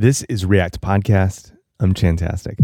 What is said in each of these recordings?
This is React Podcast. I'm Chantastic.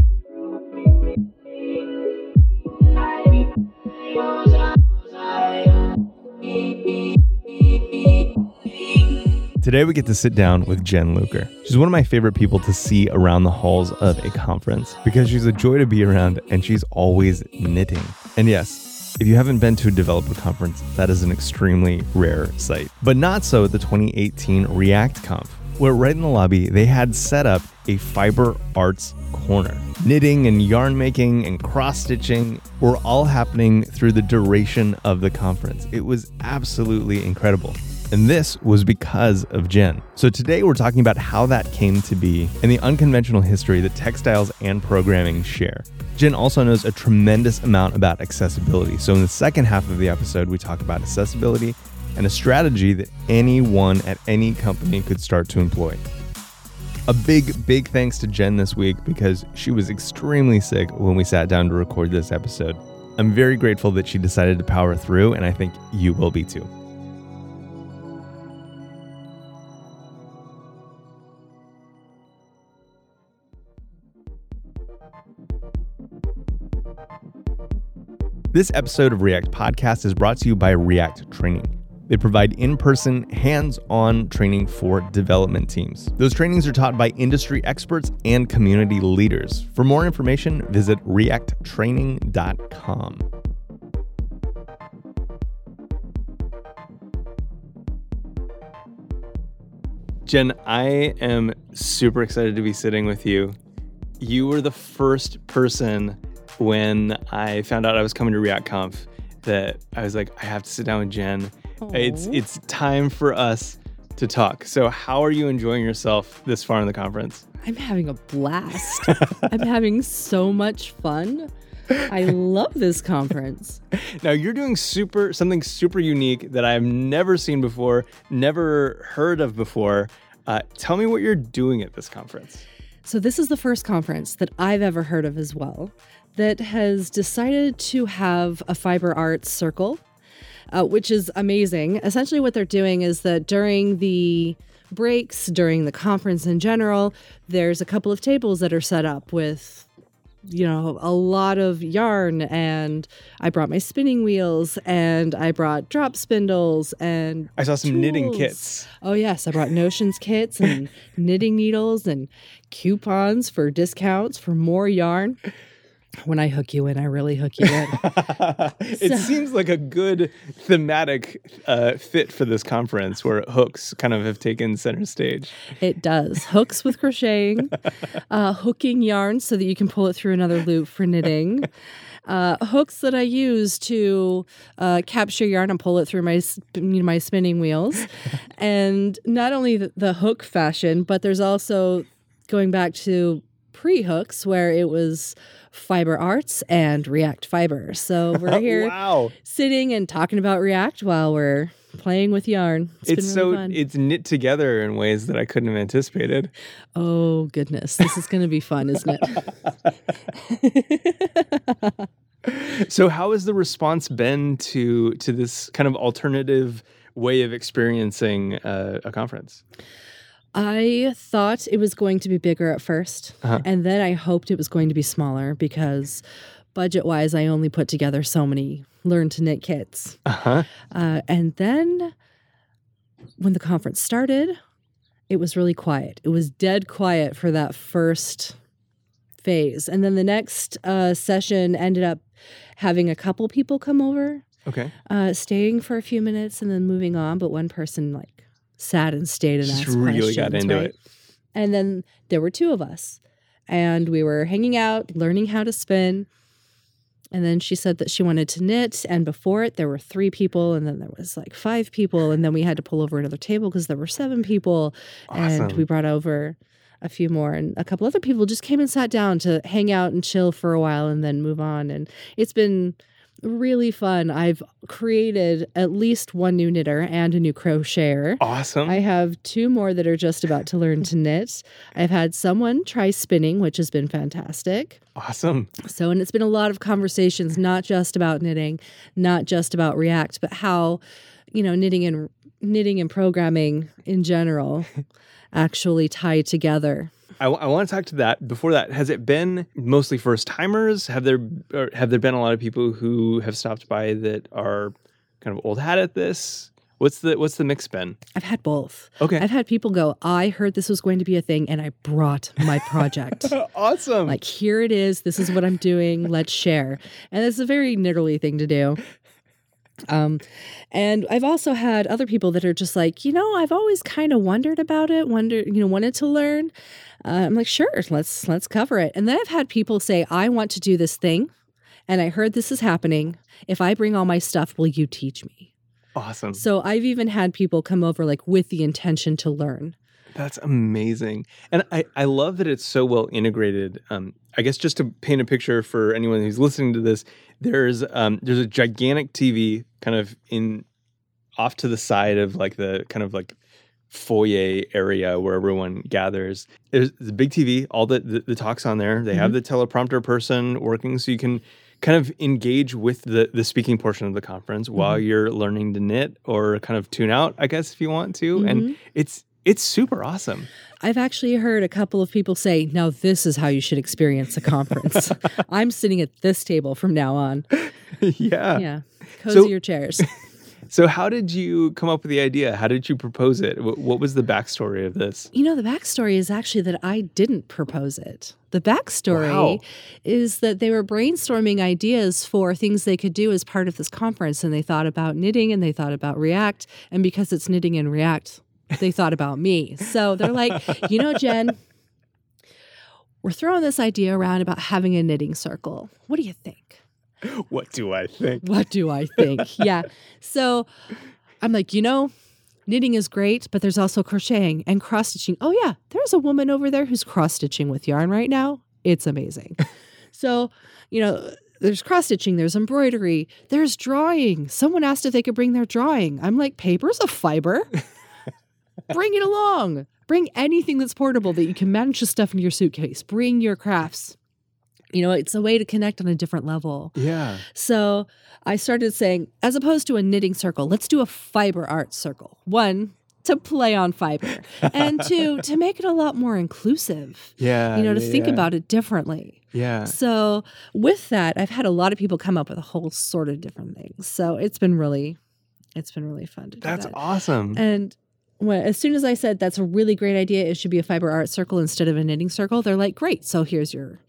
Today we get to sit down with Jen Luker. She's one of my favorite people to see around the halls of a conference because she's a joy to be around and she's always knitting. And yes, if you haven't been to a developer conference, that is an extremely rare sight. But not so at the 2018 React Conf, where right in the lobby they had set up a fiber arts corner. Knitting and yarn making and cross stitching were all happening through the duration of the conference. It was absolutely incredible. And this was because of Jen. So today we're talking about how that came to be and the unconventional history that textiles and programming share. Jen also knows a tremendous amount about accessibility. So in the second half of the episode, we talk about accessibility and a strategy that anyone at any company could start to employ. A big, big thanks to Jen this week because she was extremely sick when we sat down to record this episode. I'm very grateful that she decided to power through, and I think you will be too. This episode of React Podcast is brought to you by React Training. They provide in person, hands on training for development teams. Those trainings are taught by industry experts and community leaders. For more information, visit reacttraining.com. Jen, I am super excited to be sitting with you. You were the first person when I found out I was coming to ReactConf that I was like, I have to sit down with Jen. It's it's time for us to talk. So, how are you enjoying yourself this far in the conference? I'm having a blast. I'm having so much fun. I love this conference. Now, you're doing super something super unique that I've never seen before, never heard of before. Uh, tell me what you're doing at this conference. So, this is the first conference that I've ever heard of as well that has decided to have a fiber arts circle, uh, which is amazing. Essentially, what they're doing is that during the breaks, during the conference in general, there's a couple of tables that are set up with you know, a lot of yarn and I brought my spinning wheels and I brought drop spindles and I saw some tools. knitting kits. Oh yes, I brought notions kits and knitting needles and coupons for discounts for more yarn when I hook you in, I really hook you in. it so. seems like a good thematic uh, fit for this conference where hooks kind of have taken center stage. It does. Hooks with crocheting, uh, hooking yarn so that you can pull it through another loop for knitting. Uh, hooks that I use to uh, capture yarn and pull it through my my spinning wheels, and not only the, the hook fashion, but there's also going back to pre hooks where it was Fiber Arts and React Fiber. So we're here wow. sitting and talking about React while we're playing with yarn. It's, it's really so fun. it's knit together in ways that I couldn't have anticipated. Oh goodness, this is going to be fun, isn't it? so how has the response been to to this kind of alternative way of experiencing uh, a conference? I thought it was going to be bigger at 1st uh-huh. and then I hoped it was going to be smaller because budget wise, I only put together so many learn to knit kits. Uh-huh. Uh, and then when the conference started, it was really quiet. It was dead quiet for that first phase. And then the next uh, session ended up having a couple people come over. Okay. Uh, staying for a few minutes and then moving on. But one person like sat and stayed and asked really questions. got into right? it. And then there were two of us, and we were hanging out, learning how to spin. And then she said that she wanted to knit. And before it, there were three people, and then there was like five people, and then we had to pull over another table because there were seven people, awesome. and we brought over a few more and a couple other people just came and sat down to hang out and chill for a while and then move on and it's been really fun. I've created at least one new knitter and a new crocheter. Awesome. I have two more that are just about to learn to knit. I've had someone try spinning, which has been fantastic. Awesome. So, and it's been a lot of conversations, not just about knitting, not just about React, but how, you know, knitting and knitting and programming in general actually tie together. I, I want to talk to that. Before that, has it been mostly first timers? Have there have there been a lot of people who have stopped by that are kind of old hat at this? What's the what's the mix been? I've had both. Okay. I've had people go, I heard this was going to be a thing and I brought my project. awesome. Like here it is. This is what I'm doing. Let's share. And it's a very niggly thing to do. Um, and I've also had other people that are just like, you know, I've always kind of wondered about it, wonder, you know, wanted to learn. Uh, I'm like, sure, let's let's cover it. And then I've had people say, I want to do this thing, and I heard this is happening. If I bring all my stuff, will you teach me? Awesome. So I've even had people come over like with the intention to learn. That's amazing. And I, I love that it's so well integrated. Um, I guess just to paint a picture for anyone who's listening to this, there's um, there's a gigantic TV kind of in off to the side of like the kind of like foyer area where everyone gathers. There's the big TV, all the, the, the talks on there. They mm-hmm. have the teleprompter person working so you can kind of engage with the the speaking portion of the conference mm-hmm. while you're learning to knit or kind of tune out, I guess if you want to. Mm-hmm. And it's it's super awesome. I've actually heard a couple of people say, now this is how you should experience a conference. I'm sitting at this table from now on. Yeah. Yeah. Cozier so, chairs. So, how did you come up with the idea? How did you propose it? What was the backstory of this? You know, the backstory is actually that I didn't propose it. The backstory wow. is that they were brainstorming ideas for things they could do as part of this conference, and they thought about knitting and they thought about React. And because it's knitting and React, they thought about me. So they're like, you know, Jen, we're throwing this idea around about having a knitting circle. What do you think? What do I think? What do I think? yeah. So I'm like, you know, knitting is great, but there's also crocheting and cross stitching. Oh, yeah, there's a woman over there who's cross stitching with yarn right now. It's amazing. so, you know, there's cross stitching, there's embroidery, there's drawing. Someone asked if they could bring their drawing. I'm like, paper's a fiber. Bring it along. Bring anything that's portable that you can manage to stuff in your suitcase. Bring your crafts. You know, it's a way to connect on a different level. Yeah. So I started saying, as opposed to a knitting circle, let's do a fiber art circle. One, to play on fiber, and two, to make it a lot more inclusive. Yeah. You know, to yeah, think yeah. about it differently. Yeah. So with that, I've had a lot of people come up with a whole sort of different things. So it's been really, it's been really fun to do That's awesome. And when, as soon as I said that's a really great idea, it should be a fiber art circle instead of a knitting circle, they're like, great. So here's your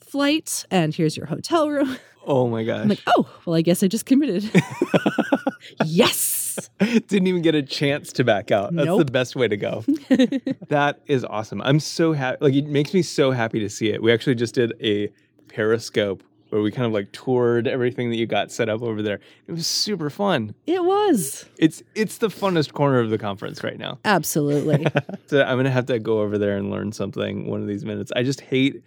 flight and here's your hotel room. Oh my gosh. I'm like, oh, well, I guess I just committed. yes. Didn't even get a chance to back out. That's nope. the best way to go. that is awesome. I'm so happy. Like, it makes me so happy to see it. We actually just did a Periscope where we kind of like toured everything that you got set up over there. It was super fun. It was. It's it's the funnest corner of the conference right now. Absolutely. so I'm gonna have to go over there and learn something one of these minutes. I just hate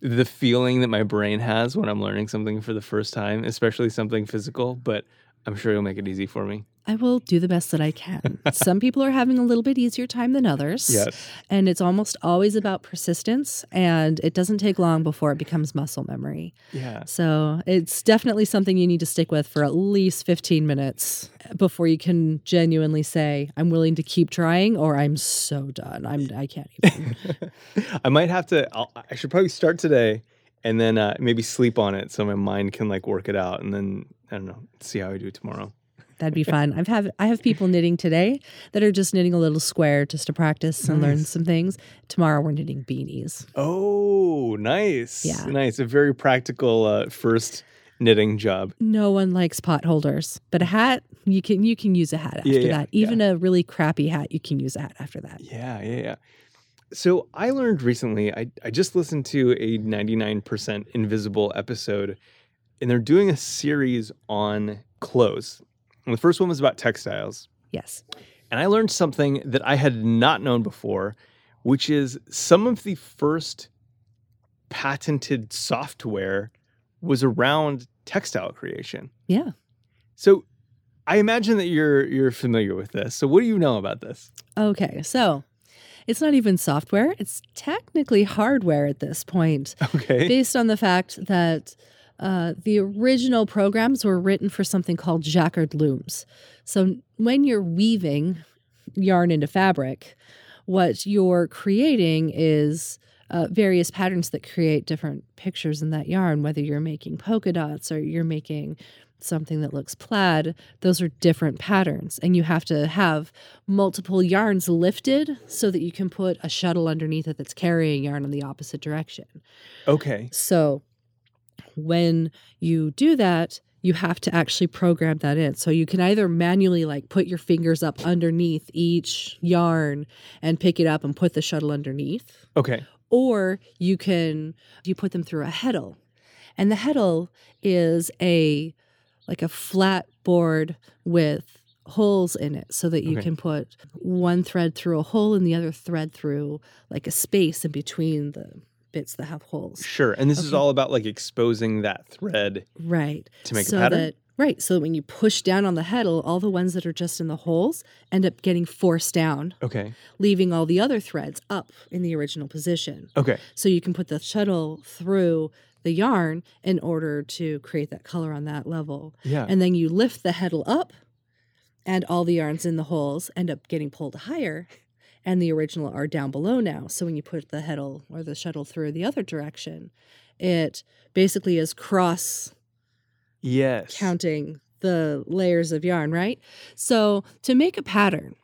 the feeling that my brain has when I'm learning something for the first time, especially something physical, but I'm sure you'll make it easy for me. I will do the best that I can. Some people are having a little bit easier time than others. Yes. And it's almost always about persistence and it doesn't take long before it becomes muscle memory. Yeah. So it's definitely something you need to stick with for at least 15 minutes before you can genuinely say, I'm willing to keep trying or I'm so done. I'm I can't even. I might have to I'll, I should probably start today and then uh, maybe sleep on it so my mind can like work it out and then I don't know, see how I do tomorrow. That'd be fun. I've have I have people knitting today that are just knitting a little square just to practice and nice. learn some things. Tomorrow we're knitting beanies. Oh, nice. Yeah. Nice. A very practical uh, first knitting job. No one likes potholders, but a hat you can you can use a hat after yeah, yeah, that. Even yeah. a really crappy hat, you can use a hat after that. Yeah, yeah, yeah. So I learned recently, I, I just listened to a 99% Invisible episode, and they're doing a series on clothes. And the first one was about textiles. Yes. And I learned something that I had not known before, which is some of the first patented software was around textile creation. Yeah. So I imagine that you're you're familiar with this. So what do you know about this? Okay. So it's not even software, it's technically hardware at this point. Okay. Based on the fact that uh, the original programs were written for something called Jacquard looms. So when you're weaving yarn into fabric, what you're creating is uh, various patterns that create different pictures in that yarn, whether you're making polka dots or you're making something that looks plaid, those are different patterns. And you have to have multiple yarns lifted so that you can put a shuttle underneath it that's carrying yarn in the opposite direction. Okay. So when you do that, you have to actually program that in. So you can either manually like put your fingers up underneath each yarn and pick it up and put the shuttle underneath. Okay. Or you can you put them through a heddle. And the heddle is a like a flat board with holes in it so that you okay. can put one thread through a hole and the other thread through like a space in between the bits that have holes. Sure. And this okay. is all about like exposing that thread. Right. To make so a pattern. That, right. So that when you push down on the heddle, all the ones that are just in the holes end up getting forced down. Okay. Leaving all the other threads up in the original position. Okay. So you can put the shuttle through the yarn in order to create that color on that level. Yeah. And then you lift the heddle up and all the yarns in the holes end up getting pulled higher and the original are down below now. So when you put the heddle or the shuttle through the other direction, it basically is cross yes counting the layers of yarn, right? So to make a pattern,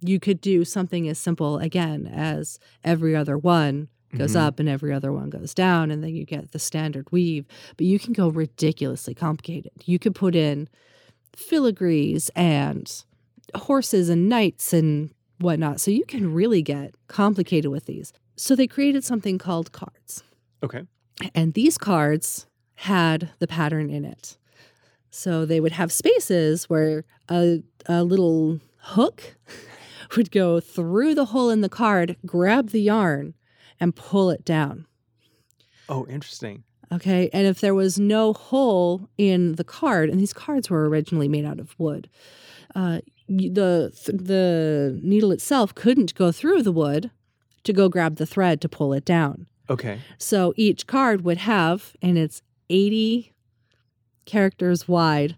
you could do something as simple again as every other one goes mm-hmm. up and every other one goes down and then you get the standard weave but you can go ridiculously complicated you could put in filigrees and horses and knights and whatnot. So you can really get complicated with these. So they created something called cards. Okay. And these cards had the pattern in it. So they would have spaces where a, a little hook would go through the hole in the card, grab the yarn, and pull it down. Oh, interesting. Okay. And if there was no hole in the card, and these cards were originally made out of wood, uh, the the needle itself couldn't go through the wood to go grab the thread to pull it down. Okay. So each card would have, and it's 80 characters wide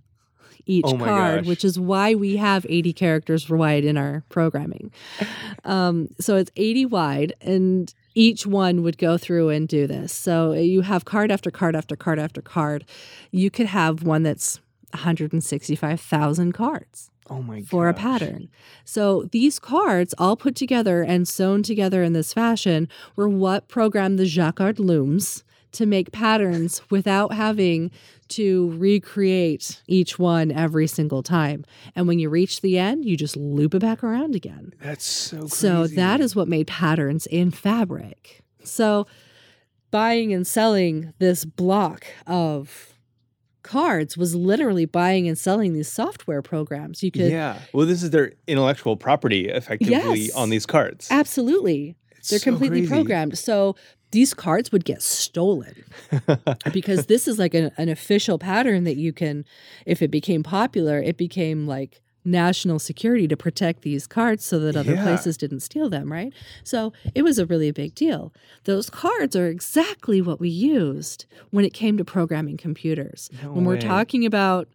each oh card, gosh. which is why we have 80 characters wide in our programming. um, so it's 80 wide, and each one would go through and do this. So you have card after card after card after card. You could have one that's 165,000 cards. Oh my for gosh. a pattern. So these cards, all put together and sewn together in this fashion, were what programmed the jacquard looms to make patterns without having to recreate each one every single time. And when you reach the end, you just loop it back around again. That's so crazy. So that is what made patterns in fabric. So buying and selling this block of cards was literally buying and selling these software programs. You could Yeah. Well, this is their intellectual property effectively Yes. on these cards. Absolutely. It's They're so completely crazy. programmed. So these cards would get stolen because this is like an, an official pattern that you can, if it became popular, it became like national security to protect these cards so that other Yeah. places didn't steal them, right? So it was a really big deal. Those cards are exactly what we used when it came to programming computers. No when we're talking about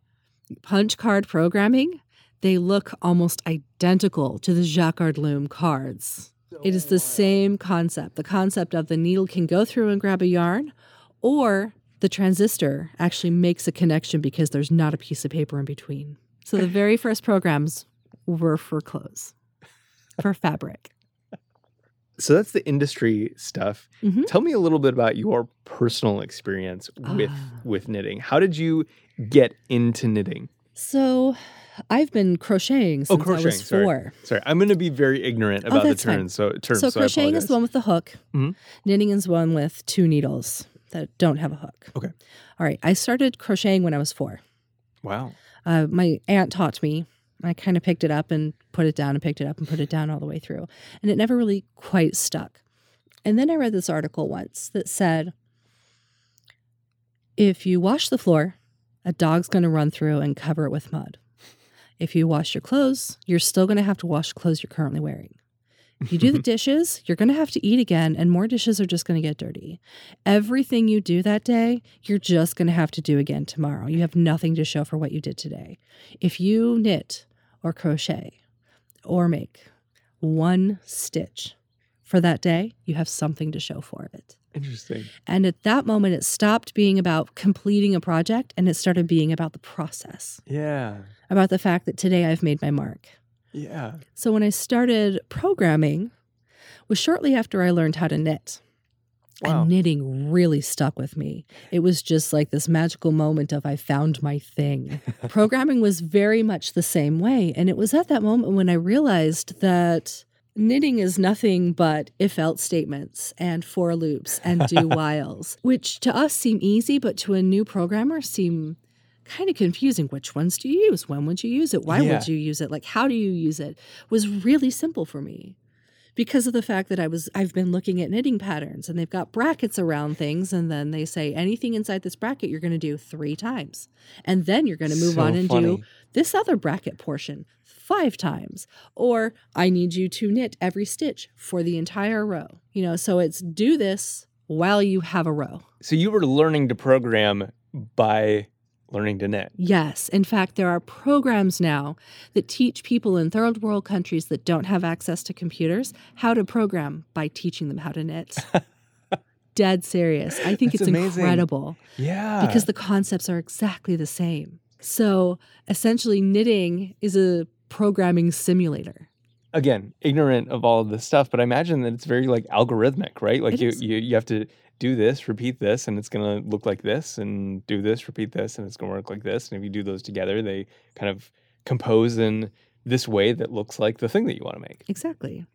punch card programming, they look almost identical to the Jacquard loom cards. It is the same concept. The concept of the needle can go through and grab a yarn, or the transistor actually makes a connection because there's not a piece of paper in between. So the very first programs were for clothes, for fabric. So that's the industry stuff. Mhm. Tell me a little bit about your personal experience with Ah. with knitting. How did you get into knitting? So I've been crocheting since Oh, I was crocheting, sorry. four. Sorry, I'm going to be very ignorant about the Oh, fine. terms. So terms. So so crocheting is the one with the hook. Mhm. Knitting is one with two needles that don't have a hook. Okay. All right. I started crocheting when I was four. Wow. Uh, my aunt taught me. I kind of picked it up and put it down and picked it up and put it down all the way through. And it never really quite stuck. And then I read this article once that said if you wash the floor, a dog's going to run through and cover it with mud. If you wash your clothes, you're still going to have to wash clothes you're currently wearing. If you do the dishes, you're going to have to eat again, and more dishes are just going to get dirty. Everything you do that day, you're just going to have to do again tomorrow. You have nothing to show for what you did today. If you knit or crochet or make one stitch for that day, you have something to show for it. Interesting. And at that moment, it stopped being about completing a project and it started being about the process. Yeah. About the fact that today I've made my mark. Yeah. So when I started programming was shortly after I learned how to knit. Wow. And knitting really stuck with me. It was just like this magical moment of I found my thing. Programming was very much the same way. And it was at that moment when I realized that knitting is nothing but if else statements and for loops and do whiles, which to us seem easy, but to a new programmer seem kind of confusing. Which ones do you use? When would you use it? Why yeah. would you use it? Like, how do you use it? Was really simple for me because of the fact that I was I've been looking at knitting patterns and they've got brackets around things and then they say anything inside this bracket you're going to do 3 times. And then you're going to move so on and funny. do this other bracket portion 5 times or I need you to knit every stitch for the entire row. You know, so it's do this while you have a row. So you were learning to program by learning to knit. Yes. In fact, there are programs now that teach people in third world countries that don't have access to computers how to program by teaching them how to knit. Dead serious. I think That's it's amazing. incredible. Yeah. Because the concepts are exactly the same. So essentially, knitting is a programming simulator again ignorant of all of this stuff but i imagine that it's very like algorithmic right like you, you you have to do this, repeat this, and it's going to look like this, and do this, repeat this, and it's going to work like this. And if you do those together, they kind of compose in this way that looks like the thing that you want to make. Exactly.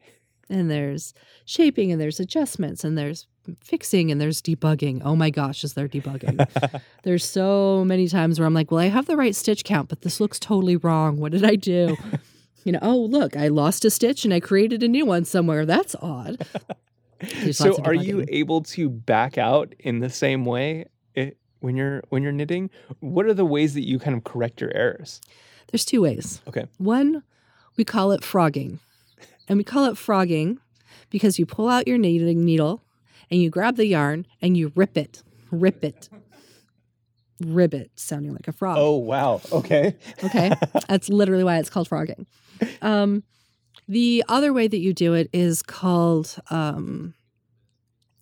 And there's shaping, and there's adjustments, and there's fixing, and there's debugging. Oh my gosh, is there debugging? there's so many times where I'm like, well, I have the right stitch count, but this looks totally wrong. What did I do? you know, oh, look, I lost a stitch and I created a new one somewhere. That's odd so are you able to back out in the same way it, when you're when you're knitting? What are the ways that you kind of correct your errors? There's two ways. Okay. One, we call it frogging. And we call it frogging because you pull out your knitting needle and you grab the yarn and you rip it. Rip it. Ribbit, sounding like a frog. Oh wow. Okay. okay. That's literally why it's called frogging. Um, the other way that you do it is called um,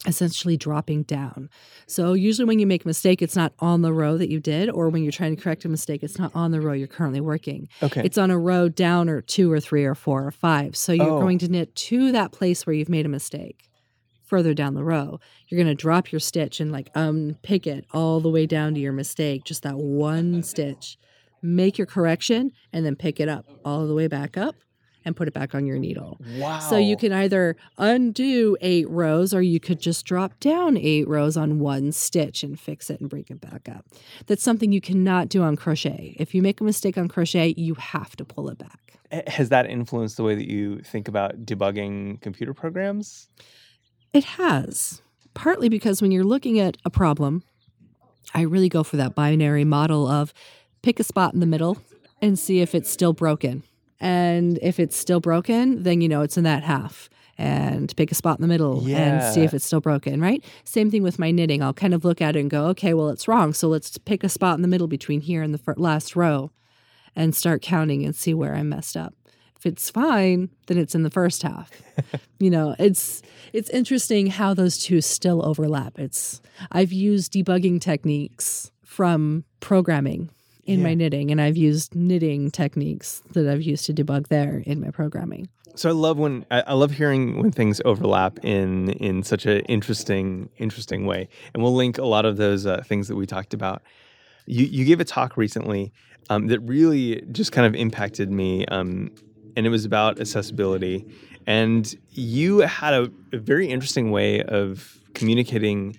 essentially dropping down. So usually when you make a mistake, it's not on the row that you did, or when you're trying to correct a mistake, it's not on the row you're currently working. Okay. It's on a row down or two or three or four or five. So you're oh. going to knit to that place where you've made a mistake. Further down the row, you're going to drop your stitch and like um, unpick it all the way down to your mistake, just that one stitch. Make your correction and then pick it up all the way back up and put it back on your needle. Wow. So you can either undo eight rows or you could just drop down eight rows on one stitch and fix it and bring it back up. That's something you cannot do on crochet. If you make a mistake on crochet, you have to pull it back. Has that influenced the way that you think about debugging computer programs? It has. Partly because when you're looking at a problem, I really go for that binary model of pick a spot in the middle and see if it's still broken and if it's still broken, then you know it's in that half and pick a spot in the middle yeah. and see if it's still broken, right? Same thing with my knitting. I'll kind of look at it and go, okay, well, it's wrong. So let's pick a spot in the middle between here and the last row and start counting and see where I messed up. If it's fine, then it's in the first half. you know, it's it's interesting how those two still overlap. It's I've used debugging techniques from programming in yeah. my knitting and I've used knitting techniques that I've used to debug there in my programming. So I love when I love hearing when things overlap in in such an interesting interesting way. And we'll link a lot of those uh, things that we talked about. You you gave a talk recently um, that really just kind of impacted me, um, and it was about accessibility. And you had a, a very interesting way of communicating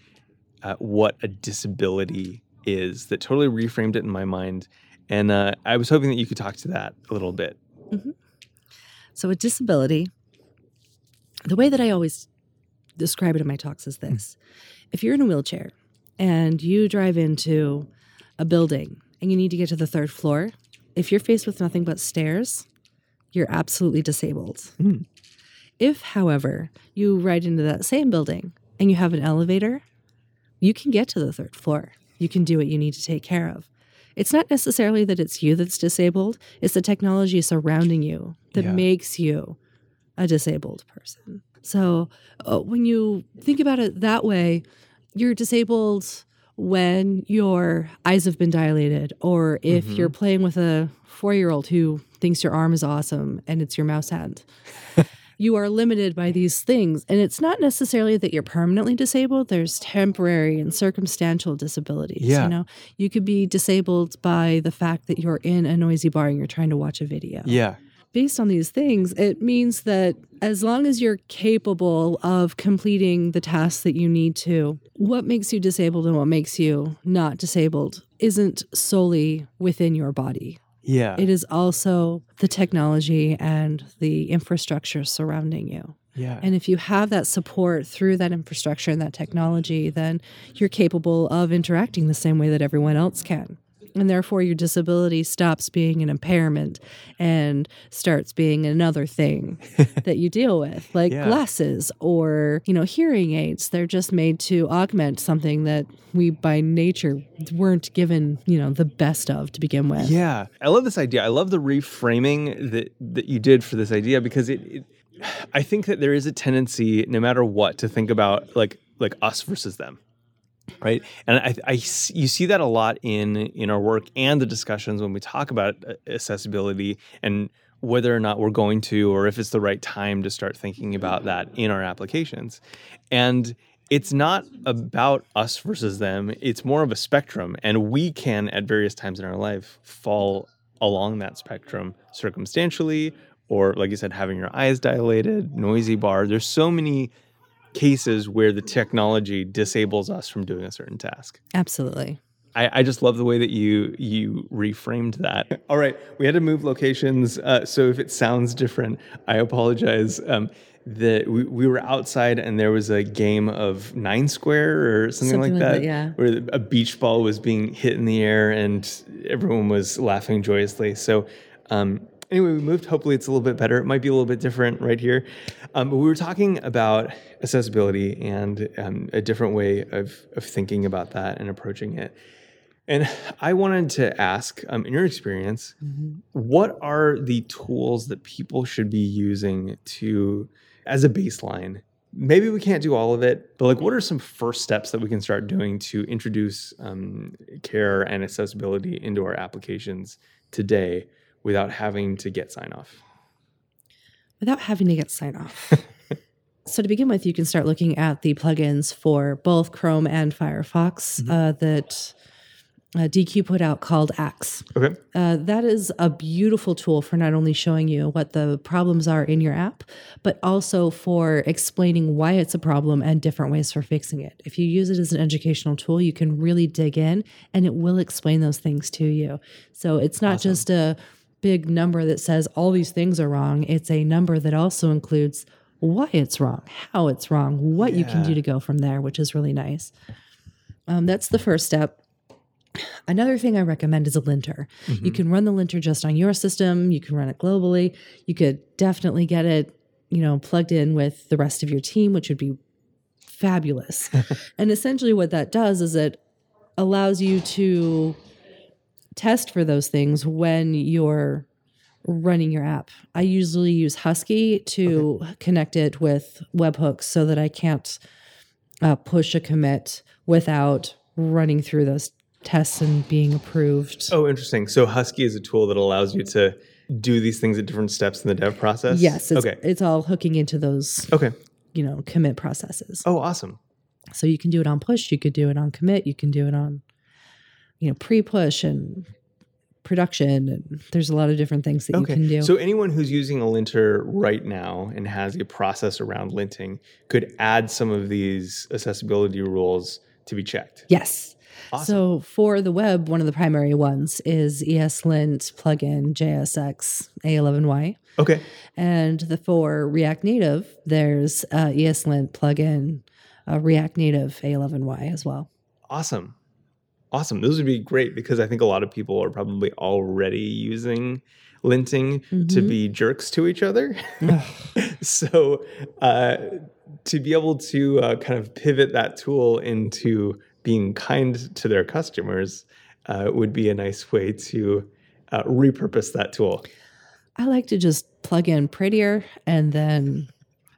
uh, what a disability is that totally reframed it in my mind. And uh, I was hoping that you could talk to that a little bit. Mm-hmm. So, a disability, the way that I always describe it in my talks is this if you're in a wheelchair and you drive into a building and you need to get to the third floor, if you're faced with nothing but stairs, you're absolutely disabled. Mm. If, however, you ride into that same building and you have an elevator, you can get to the third floor you can do what you need to take care of. It's not necessarily that it's you that's disabled, it's the technology surrounding you that yeah. makes you a disabled person. So uh, when you think about it that way, you're disabled when your eyes have been dilated, or if mm-hmm. you're playing with a four year old who thinks your arm is awesome and it's your mouse hand. you are limited by these things. And it's not necessarily that you're permanently disabled, there's temporary and circumstantial disabilities. Yeah. You know, you could be disabled by the fact that you're in a noisy bar and you're trying to watch a video. Yeah based on these things, it means that as long as you're capable of completing the tasks that you need to, what makes you disabled and what makes you not disabled isn't solely within your body. Yeah. It is also the technology and the infrastructure surrounding you. Yeah. And if you have that support through that infrastructure and that technology, then you're capable of interacting the same way that everyone else can and therefore your disability stops being an impairment and starts being another thing that you deal with like yeah. glasses or you know hearing aids. They're just made to augment something that we by nature weren't given you know the best of to begin with. Yeah. I love this idea. I love the reframing that that you did for this idea because it, it i think that there is a tendency no matter what to think about like like us versus them right? And I, I, you see that a lot in in our work and the discussions when we talk about uh, accessibility and whether or not we're going to or if it's the right time to start thinking about that in our applications. And it's not about us versus them it's more of a spectrum and we can at various times in our life fall along that spectrum circumstantially or like you said having your eyes dilated noisy bar there's so many cases where the technology disables us from doing a certain task. Absolutely. I, I, just love the way that you you reframed that. All right, we had to move locations, uh, so if it sounds different, I apologize. Um, that we, we were outside and there was a game of nine square or something, something like, that, that, yeah. where a beach ball was being hit in the air and everyone was laughing joyously. So um, anyway, we moved. Hopefully, it's a little bit better. It might be a little bit different right here. Um, but we were talking about accessibility and um, a different way of, of thinking about that and approaching it. And I wanted to ask, um, in your experience, mm-hmm. what are the tools that people should be using to, as a baseline? Maybe we can't do all of it, but like, what are some first steps that we can start doing to introduce um, care and accessibility into our applications today without having to get sign off? Without having to get sign off. so to begin with, you can start looking at the plugins for both Chrome and Firefox mm-hmm. uh, that uh, Deque put out called Axe. Okay. Uh, that is a beautiful tool for not only showing you what the problems are in your app, but also for explaining why it's a problem and different ways for fixing it. If you use it as an educational tool, you can really dig in and it will explain those things to you. So it's not awesome. just a big number that says all these things are wrong. It's a number that also includes why it's wrong, how it's wrong, what yeah. you can do to go from there, which is really nice. Um, that's the first step. Another thing I recommend is a linter. Mm-hmm. You can run the linter just on your system. You can run it globally. You could definitely get it, you know, plugged in with the rest of your team, which would be fabulous. and essentially, what that does is it allows you to test for those things when you're running your app. I usually use Husky to okay. connect it with webhooks so that I can't uh, push a commit without running through those tests and being approved. Oh, interesting. So Husky is a tool that allows you to do these things at different steps in the dev process. Yes. It's, okay. It's all hooking into those. Okay. You know, commit processes. Oh, awesome. So you can do it on push. You could do it on commit. You can do it on you know pre-push and production and there's a lot of different things that okay. you can do. So anyone who's using a linter right now and has a process around linting could add some of these accessibility rules to be checked. Yes. Awesome. So for the web, one of the primary ones is ESLint plugin JSX A11Y. Okay. And the for React Native, there's uh, ESLint plugin uh, React Native A11Y as well. Awesome. Awesome. Those would be great because I think a lot of people are probably already using linting mm-hmm. to be jerks to each other. so uh, to be able to uh, kind of pivot that tool into being kind to their customers uh, would be a nice way to uh, repurpose that tool. I like to just plug in prettier and then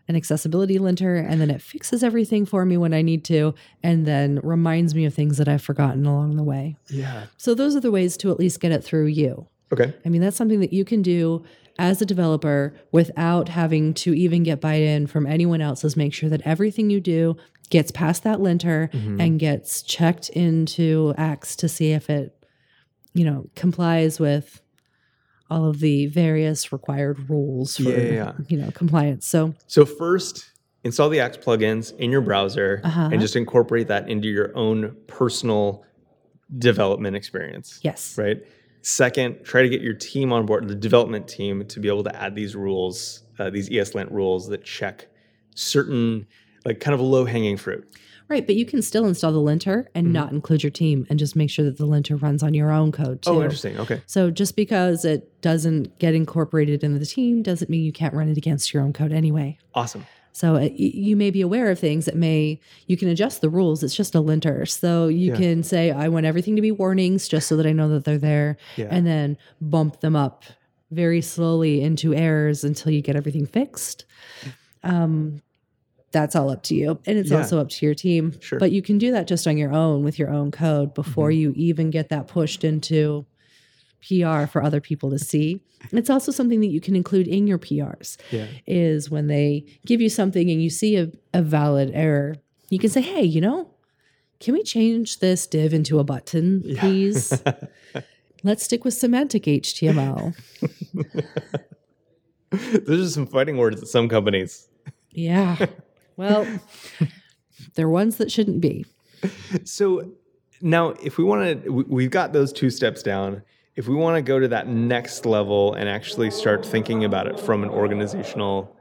an accessibility linter and then it fixes everything for me when I need to and then reminds me of things that I've forgotten along the way. Yeah. So those are the ways to at least get it through you. Okay. I mean, that's something that you can do as a developer without having to even get buy in from anyone else is make sure that everything you do gets past that linter mm-hmm. and gets checked into Axe to see if it, you know, complies with all of the various required rules for yeah, yeah. you know compliance. So so first install the Axe plugins in your browser uh-huh. and just incorporate that into your own personal development experience. Yes. Right. Second, try to get your team on board, the development team, to be able to add these rules, uh, these ESLint rules that check certain, like kind of low hanging fruit. Right, but you can still install the linter and mm-hmm. not include your team and just make sure that the linter runs on your own code oh, too. Oh, interesting. Okay. So just because it doesn't get incorporated into the team doesn't mean you can't run it against your own code anyway. Awesome. So it, uh, you may be aware of things that may you can adjust the rules. It's just a linter, so you yeah. can say I want everything to be warnings just so that I know that they're there, yeah. and then bump them up very slowly into errors until you get everything fixed. Um, that's all up to you. And it's yeah. also up to your team. Sure. But you can do that just on your own with your own code before mm-hmm. you even get that pushed into PR for other people to see. It's also something that you can include in your PRs. Yeah. Is when they give you something and you see a, a valid error, you can say, hey, you know, can we change this div into a button, please? Yeah. Let's stick with semantic HTML. Those are some fighting words at some companies. Yeah. Well, they're ones that shouldn't be. So now, if we want to, we've got those two steps down. If we want to go to that next level and actually start thinking about it from an organizational,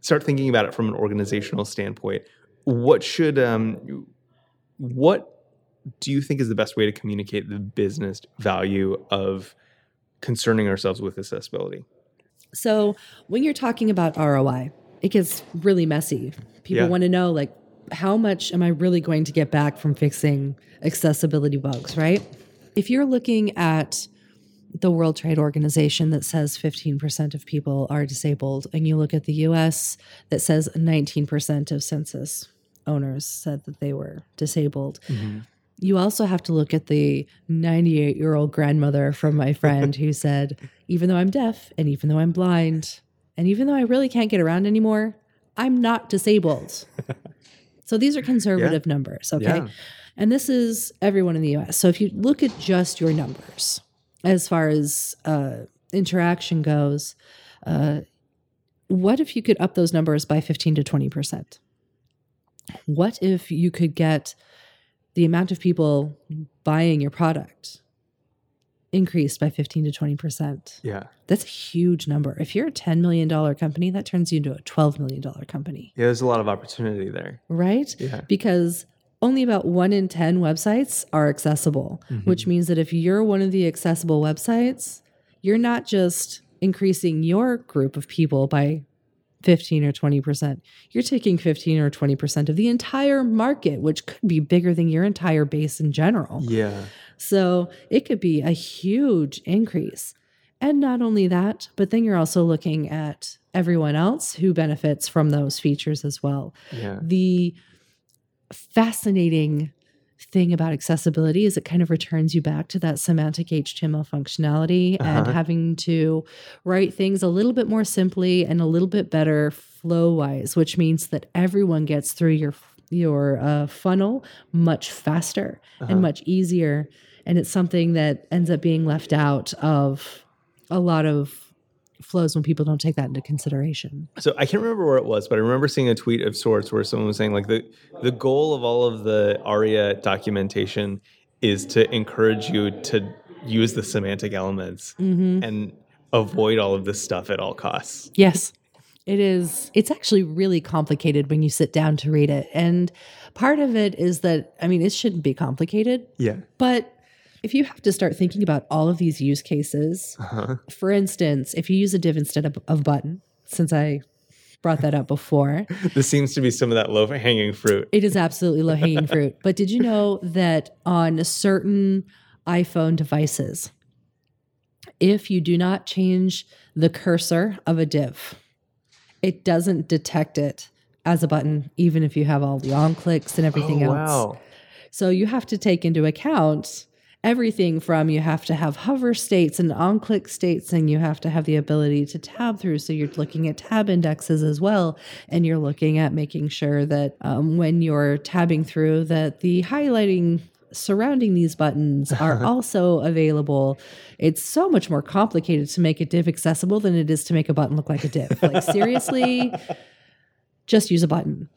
start thinking about it from an organizational standpoint, what should, um, what do you think is the best way to communicate the business value of concerning ourselves with accessibility? So, when you're talking about ROI, it gets really messy. People yeah. want to know like how much am I really going to get back from fixing accessibility bugs, right? If you're looking at the World Trade Organization that says 15% of people are disabled, and you look at the US that says 19% of census owners said that they were disabled. Mm-hmm. You also have to look at the 98 year old grandmother from my friend who said, even though I'm deaf and even though I'm blind, and even though I really can't get around anymore, I'm not disabled. so these are conservative yeah. numbers, okay? Yeah. And this is everyone in the US. So if you look at just your numbers as far as uh, interaction goes, uh, what if you could up those numbers by 15 to 20%? What if you could get the amount of people buying your product increased by 15 to 20%. Yeah. That's a huge number. If you're a $10 million company, that turns you into a $12 million company. Yeah, there's a lot of opportunity there. Right? Yeah. Because only about one in 10 websites are accessible, mm-hmm. which means that if you're one of the accessible websites, you're not just increasing your group of people by 15 or 20%. You're taking 15 or 20% of the entire market, which could be bigger than your entire base in general. Yeah. So it could be a huge increase. And not only that, but then you're also looking at everyone else who benefits from those features as well. Yeah. The fascinating thing about accessibility is it kind of returns you back to that semantic HTML functionality uh-huh. and having to write things a little bit more simply and a little bit better flow wise, which means that everyone gets through your your uh, funnel much faster uh-huh. and much easier and it's something that ends up being left out of a lot of flows when people don't take that into consideration. So I can't remember where it was, but I remember seeing a tweet of sorts where someone was saying like the the goal of all of the ARIA documentation is to encourage you to use the semantic elements mm-hmm. and avoid all of this stuff at all costs. Yes. It is it's actually really complicated when you sit down to read it. And part of it is that I mean it shouldn't be complicated. Yeah. But if you have to start thinking about all of these use cases, uh-huh. for instance, if you use a div instead of, of button, since I brought that up before. this seems to be some of that low hanging fruit. It is absolutely low hanging fruit. But did you know that on certain iPhone devices, if you do not change the cursor of a div, it doesn't detect it as a button, even if you have all the on clicks and everything oh, else. Wow. So you have to take into account everything from you have to have hover states and on click states, and you have to have the ability to tab through. So you're looking at tab indexes as well. And you're looking at making sure that um, when you're tabbing through, that the highlighting surrounding these buttons are also available. It's so much more complicated to make a div accessible than it is to make a button look like a div. Like, seriously, just use a button.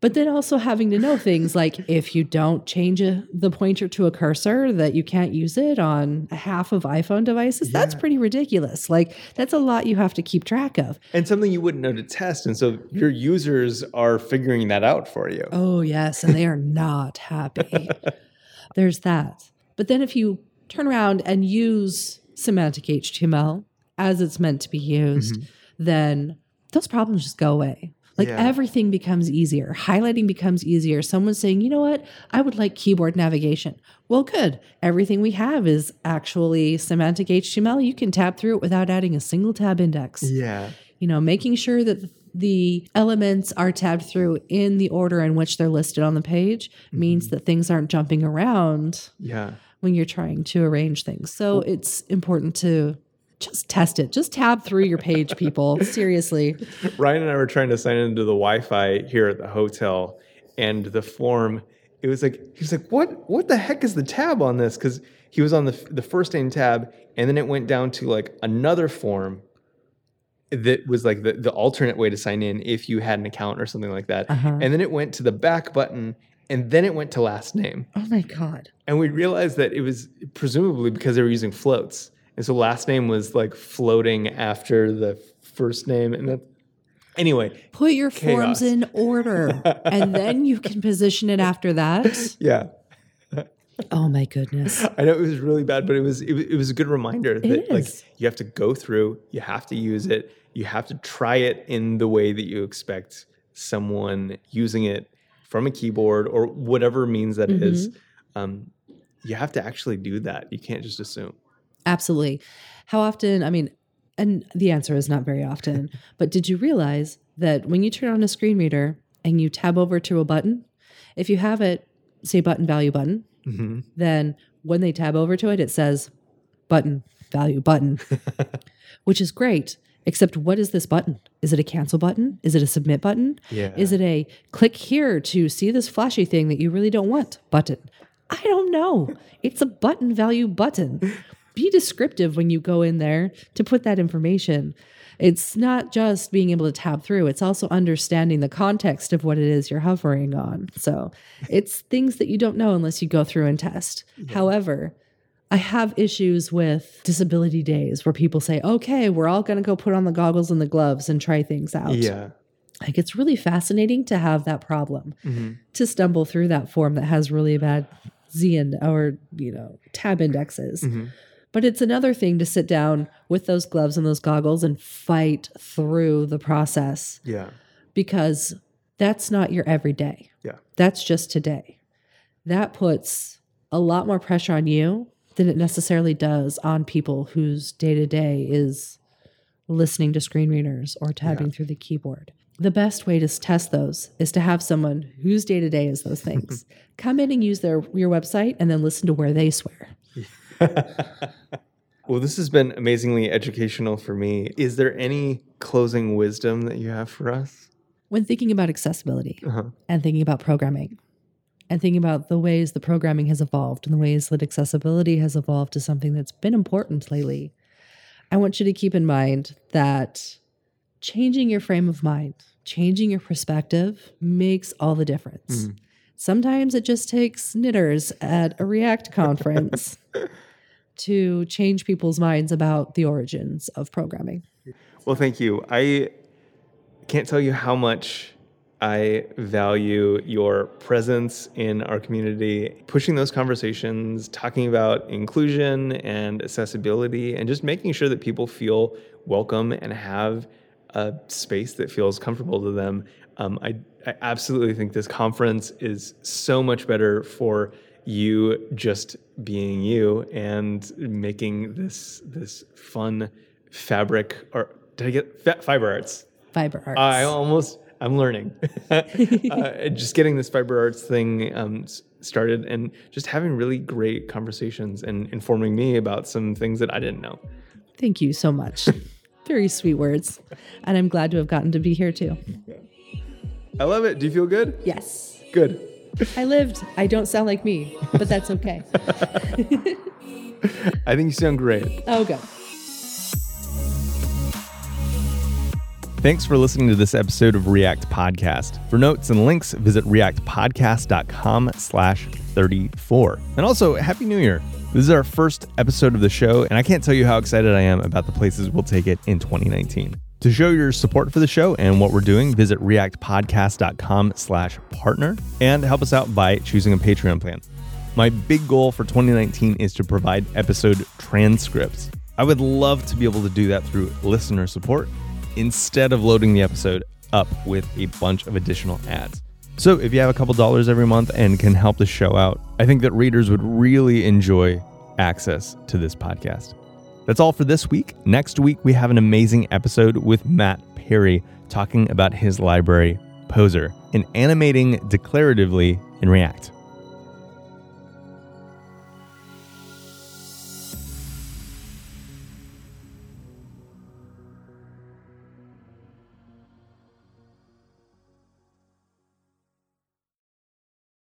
But then also having to know things like if you don't change a, the pointer to a cursor, that you can't use it on half of iPhone devices. Yeah. That's pretty ridiculous. Like that's a lot you have to keep track of. And something you wouldn't know to test. And so your users are figuring that out for you. Oh, yes. And they are not happy. There's that. But then if you turn around and use semantic HTML as it's meant to be used, mm-hmm. then those problems just go away. Like yeah. everything becomes easier. Highlighting becomes easier. Someone's saying, you know what? I would like keyboard navigation. Well, good. Everything we have is actually semantic HTML. You can tab through it without adding a single tab index. Yeah. You know, making sure that the elements are tabbed through in the order in which they're listed on the page mm-hmm. means that things aren't jumping around. Yeah. When you're trying to arrange things. So well, it's important to just test it. Just tab through your page, people. Seriously. Ryan and I were trying to sign into the Wi-Fi here at the hotel, and the form. It was like he was like, "What? What the heck is the tab on this?" Because he was on the the first name tab, and then it went down to like another form that was like the, the alternate way to sign in if you had an account or something like that. Uh-huh. And then it went to the back button and then it went to last name. Oh my God. And we realized that it was presumably because they were using floats. And so last name was like floating after the first name. And that, anyway, put your chaos. forms in order and then you can position it after that. Yeah. Oh my goodness! I know it was really bad, but it was it, it was a good reminder that like you have to go through, you have to use it, you have to try it in the way that you expect someone using it from a keyboard or whatever means that mm-hmm. is. Um, you have to actually do that. You can't just assume. Absolutely. How often, I mean, and the answer is not very often, but did you realize that when you turn on a screen reader and you tab over to a button, if you have it, say button value button, mm-hmm. then when they tab over to it, it says button value button, which is great. Except, what is this button? Is it a cancel button? Is it a submit button? Yeah. Is it a click here to see this flashy thing that you really don't want button? I don't know. It's a button value button be descriptive when you go in there to put that information. It's not just being able to tab through, it's also understanding the context of what it is you're hovering on. So it's things that you don't know unless you go through and test. Yeah. However, I have issues with disability days where people say, okay, we're all going to go put on the goggles and the gloves and try things out. Yeah. Like it's really fascinating to have that problem, mm-hmm. to stumble through that form that has really bad Z and or, you know, tab indexes. Mm-hmm. But it's another thing to sit down with those gloves and those goggles and fight through the process. Yeah. Because that's not your everyday. Yeah. That's just today. That puts a lot more pressure on you than it necessarily does on people whose day to day is listening to screen readers or tabbing yeah. through the keyboard. The best way to test those is to have someone whose day to day is those things come in and use their your website and then listen to where they swear. well, this has been amazingly educational for me. Is there any closing wisdom that you have for us? When thinking about accessibility uh-huh. and thinking about programming and thinking about the ways the programming has evolved and the ways that accessibility has evolved to something that's been important lately, I want you to keep in mind that changing your frame of mind, changing your perspective makes all the difference. Mm. Sometimes it just takes knitters at a React conference to change people's minds about the origins of programming. Well, thank you. I can't tell you how much I value your presence in our community, pushing those conversations, talking about inclusion and accessibility, and just making sure that people feel welcome and have a space that feels comfortable to them. Um, I, I absolutely think this conference is so much better for you just being you and making this this fun fabric or did I get fiber arts Fiber arts. I almost, I'm learning. uh, just getting this fiber arts thing um, started and just having really great conversations and informing me about some things that I didn't know. Thank you so much. Very sweet words. And I'm glad to have gotten to be here too. I love it. Do you feel good? Yes. Good. I lived. I don't sound like me, but that's okay. I think you sound great. Oh, good. Thanks for listening to this episode of React Podcast. For notes and links, visit reactpodcast.com slash 34. And also, Happy New Year. This is our first episode of the show, and I can't tell you how excited I am about the places we'll take it in 2019. To show your support for the show and what we're doing, visit reactpodcast.com slash partner and help us out by choosing a Patreon plan. My big goal for 2019 is to provide episode transcripts. I would love to be able to do that through listener support instead of loading the episode up with a bunch of additional ads. So if you have a couple dollars every month and can help the show out, I think that readers would really enjoy access to this podcast. That's all for this week. Next week, we have an amazing episode with Matt Perry talking about his library, Poser, and animating declaratively in React.